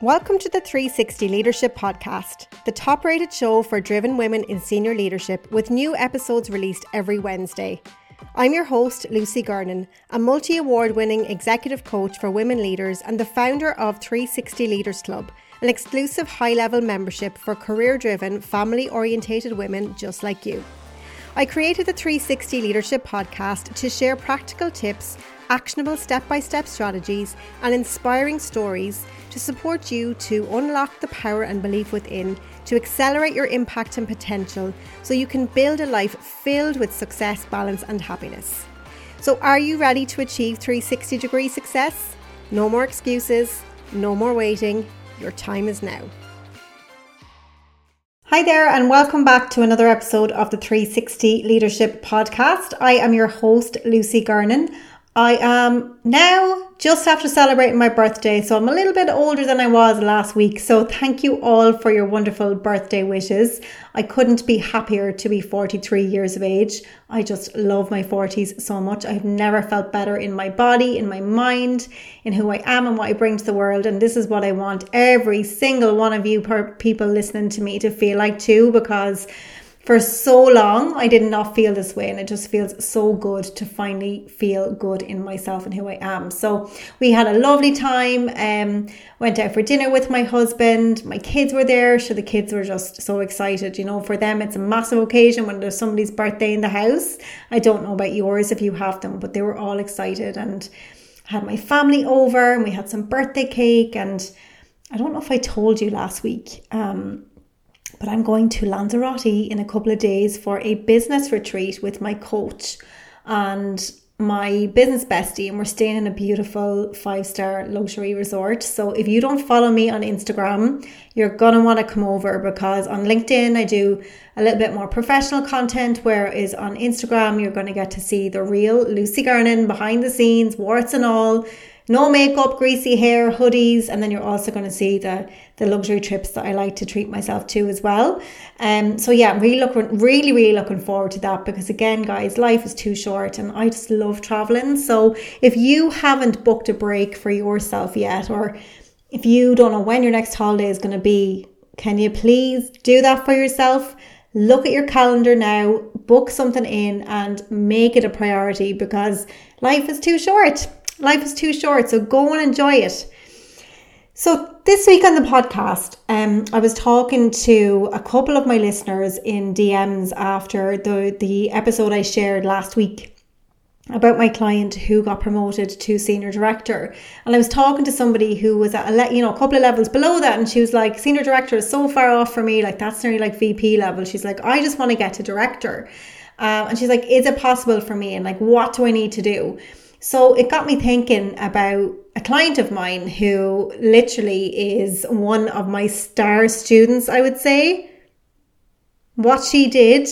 Welcome to the 360 Leadership Podcast, the top rated show for driven women in senior leadership, with new episodes released every Wednesday. I'm your host, Lucy Gernon, a multi award winning executive coach for women leaders and the founder of 360 Leaders Club, an exclusive high level membership for career driven, family orientated women just like you. I created the 360 Leadership Podcast to share practical tips, actionable step by step strategies, and inspiring stories to support you to unlock the power and belief within to accelerate your impact and potential so you can build a life filled with success, balance, and happiness. So, are you ready to achieve 360 degree success? No more excuses, no more waiting. Your time is now. Hi there, and welcome back to another episode of the 360 Leadership Podcast. I am your host, Lucy Gernon. I am now just after celebrating my birthday, so I'm a little bit older than I was last week. So, thank you all for your wonderful birthday wishes. I couldn't be happier to be 43 years of age. I just love my 40s so much. I've never felt better in my body, in my mind, in who I am and what I bring to the world. And this is what I want every single one of you people listening to me to feel like too, because for so long, I did not feel this way, and it just feels so good to finally feel good in myself and who I am. So, we had a lovely time. Um, went out for dinner with my husband. My kids were there, so the kids were just so excited. You know, for them, it's a massive occasion when there's somebody's birthday in the house. I don't know about yours if you have them, but they were all excited and had my family over, and we had some birthday cake. And I don't know if I told you last week. Um, but I'm going to Lanzarote in a couple of days for a business retreat with my coach and my business bestie, and we're staying in a beautiful five star luxury resort. So, if you don't follow me on Instagram, you're gonna want to come over because on LinkedIn, I do a little bit more professional content, whereas on Instagram, you're gonna get to see the real Lucy Gernon behind the scenes, warts and all no makeup, greasy hair, hoodies, and then you're also going to see the the luxury trips that I like to treat myself to as well. Um, so yeah, really looking, really, really looking forward to that because again, guys, life is too short, and I just love traveling. So if you haven't booked a break for yourself yet, or if you don't know when your next holiday is going to be, can you please do that for yourself? Look at your calendar now, book something in, and make it a priority because life is too short. Life is too short, so go and enjoy it. So this week on the podcast, um, I was talking to a couple of my listeners in DMs after the the episode I shared last week about my client who got promoted to senior director. And i was talking to somebody who was at a you know a couple of levels below that and she was like senior director is so far off for me like that's nearly like vp level. She's like i just want to get to director. Um, and she's like is it possible for me? And like what do i need to do so it got me thinking about a client of mine who literally is one of my star students, I would say. What she did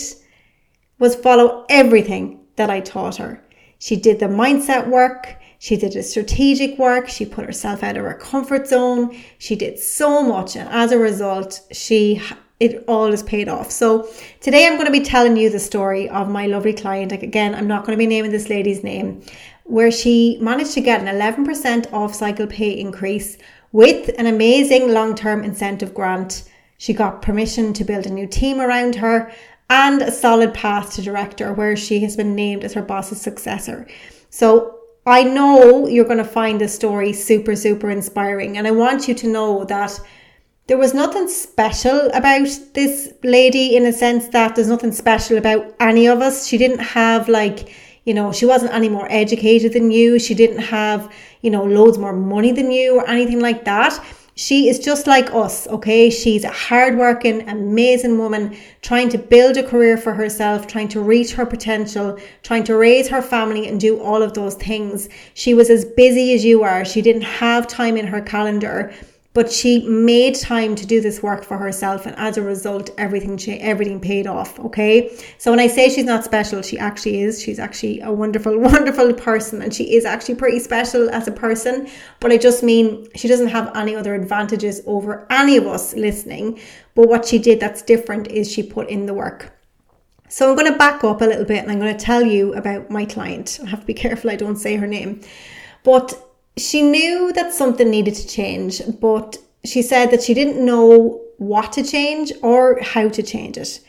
was follow everything that I taught her. She did the mindset work, she did the strategic work, she put herself out of her comfort zone, she did so much, and as a result, she it all is paid off. So today I'm going to be telling you the story of my lovely client. Again, I'm not going to be naming this lady's name, where she managed to get an 11% off cycle pay increase with an amazing long term incentive grant. She got permission to build a new team around her and a solid path to director, where she has been named as her boss's successor. So I know you're going to find this story super, super inspiring. And I want you to know that there was nothing special about this lady in a sense that there's nothing special about any of us. She didn't have like, you know, she wasn't any more educated than you. She didn't have, you know, loads more money than you or anything like that. She is just like us, okay? She's a hardworking, amazing woman trying to build a career for herself, trying to reach her potential, trying to raise her family and do all of those things. She was as busy as you are. She didn't have time in her calendar but she made time to do this work for herself and as a result everything everything paid off okay? So when i say she's not special she actually is. She's actually a wonderful wonderful person and she is actually pretty special as a person. But i just mean she doesn't have any other advantages over any of us listening. But what she did that's different is she put in the work. So I'm going to back up a little bit and I'm going to tell you about my client. I have to be careful I don't say her name. But she knew that something needed to change, but she said that she didn't know what to change or how to change it.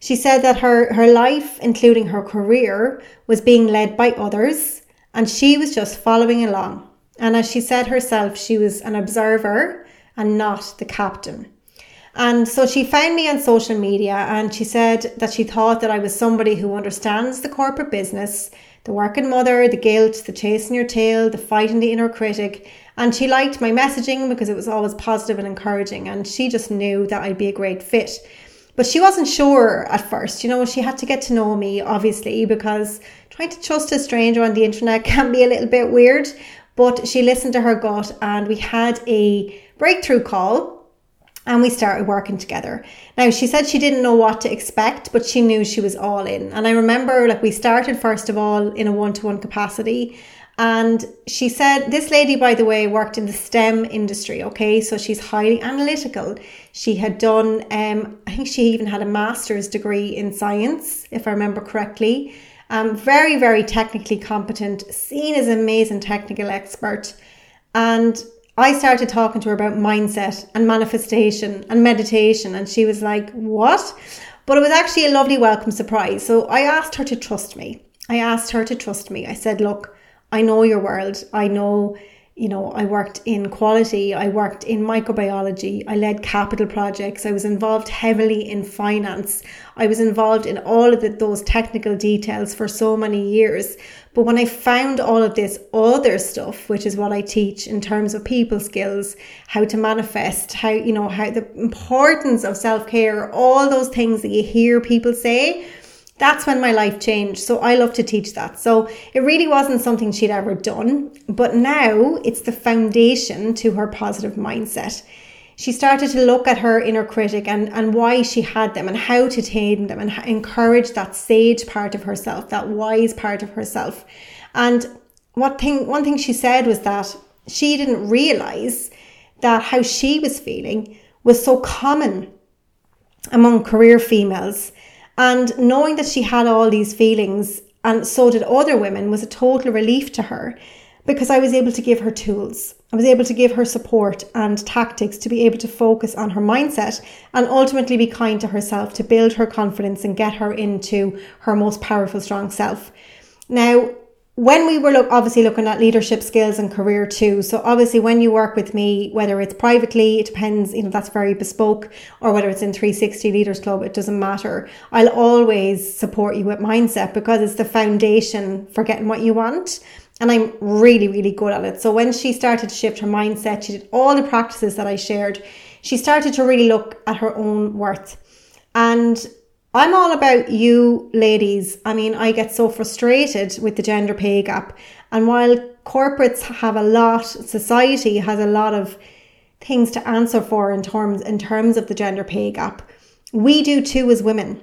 She said that her, her life, including her career, was being led by others and she was just following along. And as she said herself, she was an observer and not the captain. And so she found me on social media and she said that she thought that I was somebody who understands the corporate business, the working mother, the guilt, the chasing your tail, the fighting the inner critic. And she liked my messaging because it was always positive and encouraging. And she just knew that I'd be a great fit. But she wasn't sure at first. You know, she had to get to know me, obviously, because trying to trust a stranger on the internet can be a little bit weird. But she listened to her gut and we had a breakthrough call and we started working together. Now, she said she didn't know what to expect, but she knew she was all in. And I remember, like, we started first of all in a one to one capacity. And she said, this lady, by the way, worked in the STEM industry. Okay. So she's highly analytical. She had done, um, I think she even had a master's degree in science, if I remember correctly. Um, very, very technically competent, seen as an amazing technical expert. And I started talking to her about mindset and manifestation and meditation, and she was like, What? But it was actually a lovely welcome surprise. So I asked her to trust me. I asked her to trust me. I said, Look, I know your world. I know you know, I worked in quality, I worked in microbiology, I led capital projects, I was involved heavily in finance, I was involved in all of the, those technical details for so many years. But when I found all of this other stuff, which is what I teach in terms of people skills, how to manifest, how, you know, how the importance of self care, all those things that you hear people say, that's when my life changed. So I love to teach that. So it really wasn't something she'd ever done, but now it's the foundation to her positive mindset. She started to look at her inner critic and, and why she had them and how to tame them and encourage that sage part of herself, that wise part of herself. And what thing, one thing she said was that she didn't realize that how she was feeling was so common among career females and knowing that she had all these feelings, and so did other women, was a total relief to her because I was able to give her tools. I was able to give her support and tactics to be able to focus on her mindset and ultimately be kind to herself to build her confidence and get her into her most powerful, strong self. Now, when we were look, obviously looking at leadership skills and career too. So obviously when you work with me, whether it's privately, it depends, you know, that's very bespoke, or whether it's in 360 Leaders Club, it doesn't matter. I'll always support you with mindset because it's the foundation for getting what you want. And I'm really, really good at it. So when she started to shift her mindset, she did all the practices that I shared. She started to really look at her own worth. And I'm all about you ladies. I mean, I get so frustrated with the gender pay gap. And while corporates have a lot, society has a lot of things to answer for in terms in terms of the gender pay gap, we do too as women.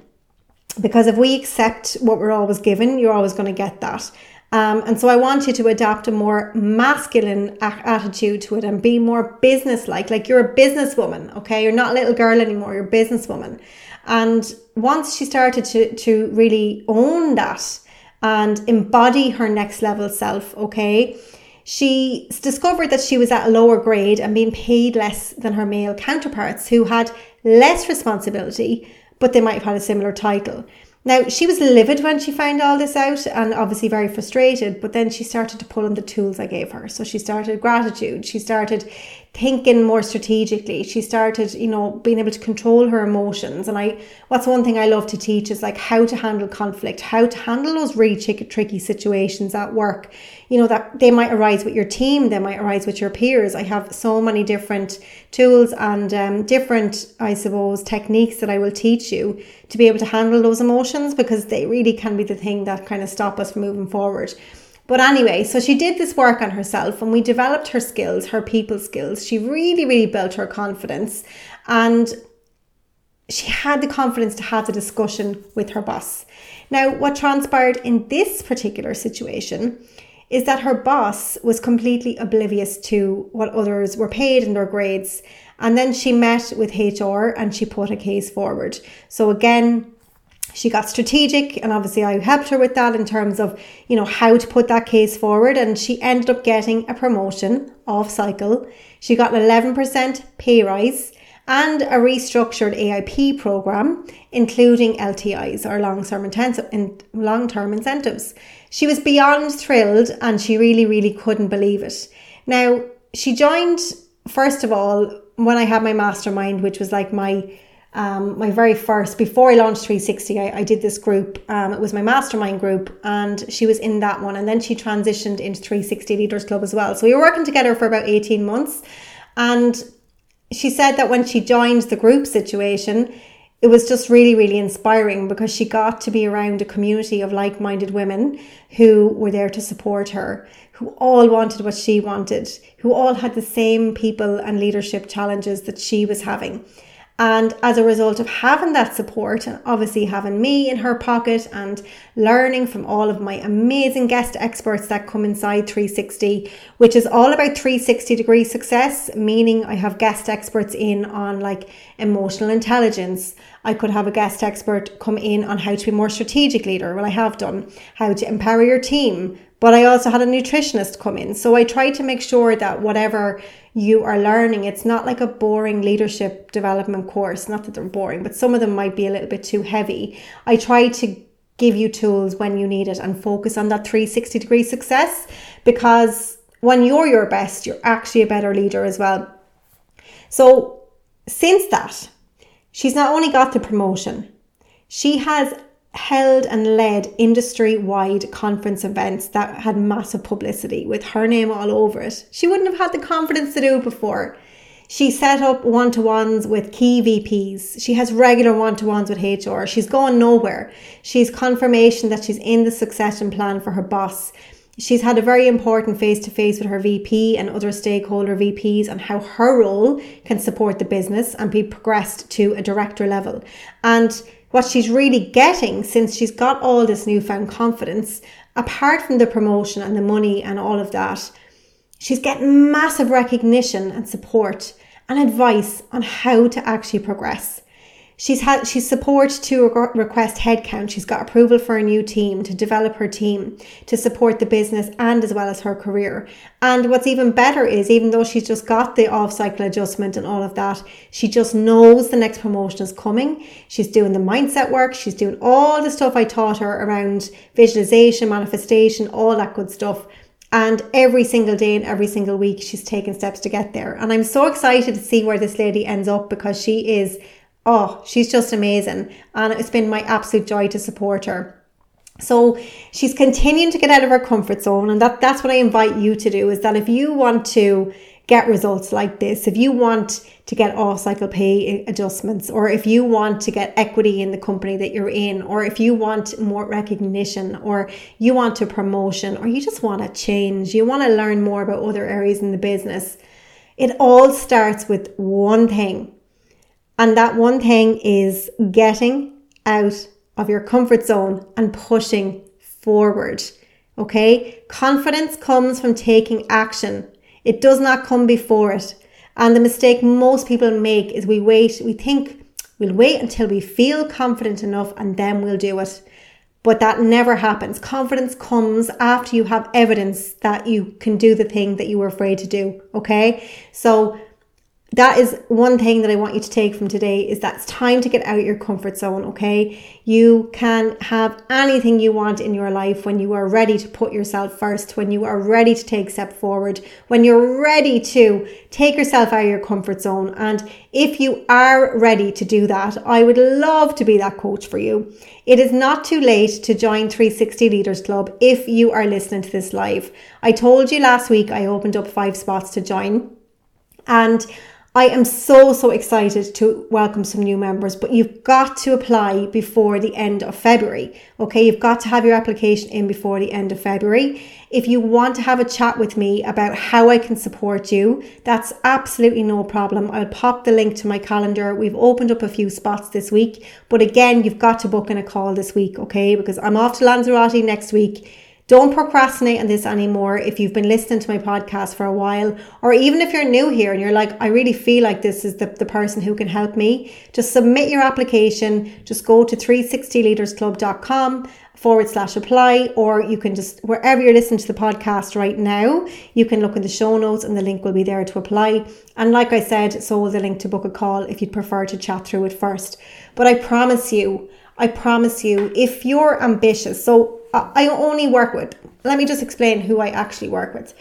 Because if we accept what we're always given, you're always going to get that. Um, and so I want you to adapt a more masculine a- attitude to it and be more business like. Like you're a businesswoman, okay? You're not a little girl anymore, you're a businesswoman. And once she started to, to really own that and embody her next level self, okay, she discovered that she was at a lower grade and being paid less than her male counterparts who had less responsibility, but they might have had a similar title. Now, she was livid when she found all this out and obviously very frustrated, but then she started to pull on the tools I gave her. So she started gratitude. She started thinking more strategically. She started, you know, being able to control her emotions. And I, what's one thing I love to teach is like how to handle conflict, how to handle those really tricky, tricky situations at work. You know, that they might arise with your team, they might arise with your peers. I have so many different tools and um, different, I suppose, techniques that I will teach you to be able to handle those emotions because they really can be the thing that kind of stop us from moving forward. But anyway, so she did this work on herself and we developed her skills, her people skills. She really, really built her confidence and she had the confidence to have the discussion with her boss. Now, what transpired in this particular situation is that her boss was completely oblivious to what others were paid and their grades. And then she met with HR and she put a case forward. So again, she got strategic and obviously I helped her with that in terms of, you know, how to put that case forward and she ended up getting a promotion off cycle. She got an 11% pay rise and a restructured AIP program, including LTIs or long-term, intensive, long-term incentives. She was beyond thrilled and she really, really couldn't believe it. Now, she joined, first of all, when I had my mastermind, which was like my um, my very first before I launched 360, I, I did this group. Um, it was my mastermind group, and she was in that one. And then she transitioned into 360 Leaders Club as well. So we were working together for about 18 months. And she said that when she joined the group situation, it was just really, really inspiring because she got to be around a community of like minded women who were there to support her, who all wanted what she wanted, who all had the same people and leadership challenges that she was having. And as a result of having that support and obviously having me in her pocket and learning from all of my amazing guest experts that come inside 360, which is all about 360 degree success, meaning I have guest experts in on like emotional intelligence. I could have a guest expert come in on how to be more strategic leader. Well, I have done how to empower your team, but I also had a nutritionist come in. So I try to make sure that whatever you are learning, it's not like a boring leadership development course. Not that they're boring, but some of them might be a little bit too heavy. I try to give you tools when you need it and focus on that 360 degree success because when you're your best, you're actually a better leader as well. So since that, she's not only got the promotion, she has held and led industry wide conference events that had massive publicity with her name all over it. She wouldn't have had the confidence to do it before. She set up one to ones with key VPs. She has regular one to ones with HR. She's going nowhere. She's confirmation that she's in the succession plan for her boss. She's had a very important face to face with her VP and other stakeholder VPs on how her role can support the business and be progressed to a director level. And what she's really getting since she's got all this newfound confidence, apart from the promotion and the money and all of that, she's getting massive recognition and support and advice on how to actually progress. She's had she's support to request headcount. She's got approval for a new team to develop her team to support the business and as well as her career. And what's even better is even though she's just got the off cycle adjustment and all of that, she just knows the next promotion is coming. She's doing the mindset work. She's doing all the stuff I taught her around visualization, manifestation, all that good stuff. And every single day and every single week, she's taking steps to get there. And I'm so excited to see where this lady ends up because she is oh, she's just amazing. And it's been my absolute joy to support her. So she's continuing to get out of her comfort zone. And that, that's what I invite you to do is that if you want to get results like this, if you want to get off cycle pay adjustments, or if you want to get equity in the company that you're in, or if you want more recognition, or you want a promotion, or you just want to change, you want to learn more about other areas in the business, it all starts with one thing and that one thing is getting out of your comfort zone and pushing forward. Okay. Confidence comes from taking action. It does not come before it. And the mistake most people make is we wait, we think we'll wait until we feel confident enough and then we'll do it. But that never happens. Confidence comes after you have evidence that you can do the thing that you were afraid to do. Okay. So that is one thing that I want you to take from today is that it's time to get out your comfort zone, okay? You can have anything you want in your life when you are ready to put yourself first, when you are ready to take step forward, when you're ready to take yourself out of your comfort zone. And if you are ready to do that, I would love to be that coach for you. It is not too late to join 360 Leaders Club if you are listening to this live. I told you last week I opened up five spots to join. And I am so, so excited to welcome some new members, but you've got to apply before the end of February. Okay, you've got to have your application in before the end of February. If you want to have a chat with me about how I can support you, that's absolutely no problem. I'll pop the link to my calendar. We've opened up a few spots this week, but again, you've got to book in a call this week, okay? Because I'm off to Lanzarote next week Don't procrastinate on this anymore if you've been listening to my podcast for a while, or even if you're new here and you're like, I really feel like this is the, the person who can help me. Just submit your application. Just go to 360leadersclub.com forward slash apply, or you can just, wherever you're listening to the podcast right now, you can look in the show notes and the link will be there to apply. And like I said, so will the link to book a call if you'd prefer to chat through it first. But I promise you, I promise you, if you're ambitious, so I only work with, let me just explain who I actually work with.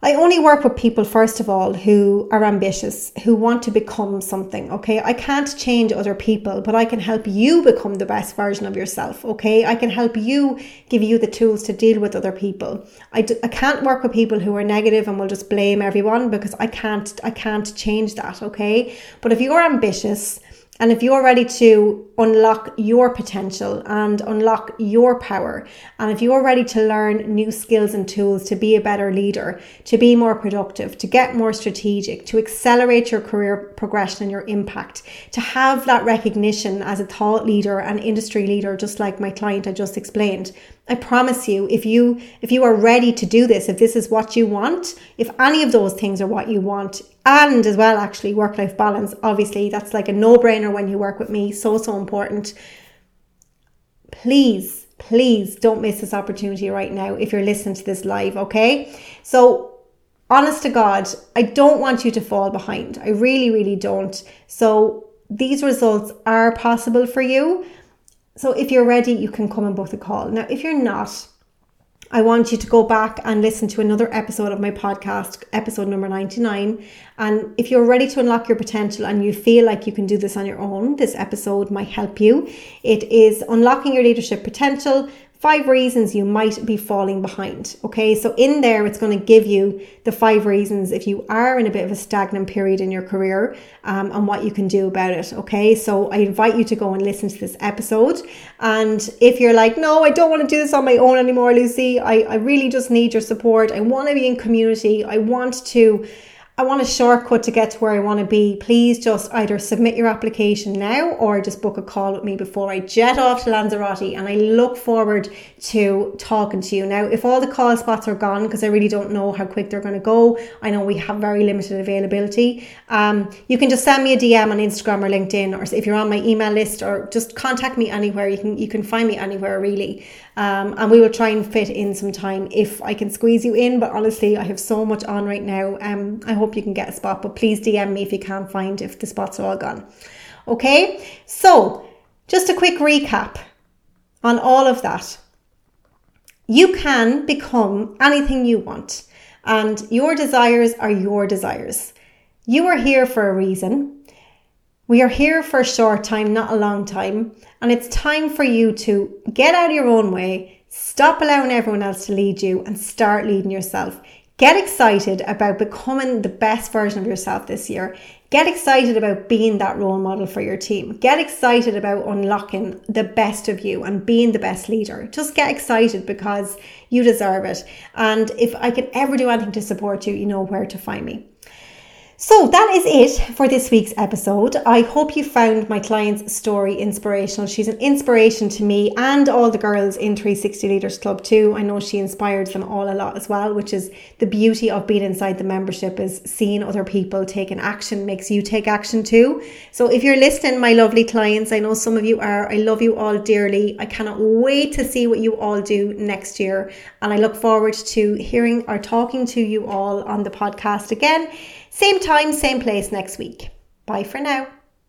I only work with people, first of all, who are ambitious, who want to become something. Okay. I can't change other people, but I can help you become the best version of yourself. Okay. I can help you give you the tools to deal with other people. I d- I can't work with people who are negative and will just blame everyone because I can't, I can't change that. Okay. But if you're ambitious, and if you're ready to unlock your potential and unlock your power, and if you're ready to learn new skills and tools to be a better leader, to be more productive, to get more strategic, to accelerate your career progression and your impact, to have that recognition as a thought leader and industry leader, just like my client I just explained, I promise you, if you if you are ready to do this, if this is what you want, if any of those things are what you want, and as well actually work life balance, obviously that's like a no brainer when you work with me, so so important. Please, please don't miss this opportunity right now if you're listening to this live, okay? So honest to God, I don't want you to fall behind. I really, really don't. So these results are possible for you. So if you're ready, you can come and book a call. Now, if you're not, I want you to go back and listen to another episode of my podcast, episode number 99. And if you're ready to unlock your potential and you feel like you can do this on your own, this episode might help you. It is unlocking your leadership potential five reasons you might be falling behind. Okay, so in there, it's going to give you the five reasons if you are in a bit of a stagnant period in your career um, and what you can do about it. Okay, so I invite you to go and listen to this episode. And if you're like, no, I don't want to do this on my own anymore, Lucy, I, I really just need your support. I want to be in community. I want to I want a shortcut to get to where I want to be, please just either submit your application now or just book a call with me before I jet off to Lanzarote. And I look forward to talking to you. Now, if all the call spots are gone, because I really don't know how quick they're going to go, I know we have very limited availability. Um, you can just send me a DM on Instagram or LinkedIn, or if you're on my email list, or just contact me anywhere. You can you can find me anywhere really. Um, and we will try and fit in some time if I can squeeze you in. But honestly, I have so much on right now. Um, I hope you can get a spot, but please DM me if you can't find if the spots are all gone. Okay, so just a quick recap on all of that. You can become anything you want, and your desires are your desires. You are here for a reason. We are here for a short time, not a long time. And it's time for you to get out of your own way, stop allowing everyone else to lead you, and start leading yourself. Get excited about becoming the best version of yourself this year. Get excited about being that role model for your team. Get excited about unlocking the best of you and being the best leader. Just get excited because you deserve it. And if I can ever do anything to support you, you know where to find me. So that is it for this week's episode. I hope you found my client's story inspirational. She's an inspiration to me and all the girls in 360 Leaders Club too. I know she inspires them all a lot as well, which is the beauty of being inside the membership is seeing other people taking action makes you take action too. So if you're listening, my lovely clients, I know some of you are. I love you all dearly. I cannot wait to see what you all do next year. And I look forward to hearing or talking to you all on the podcast again. Same time, same place next week. Bye for now.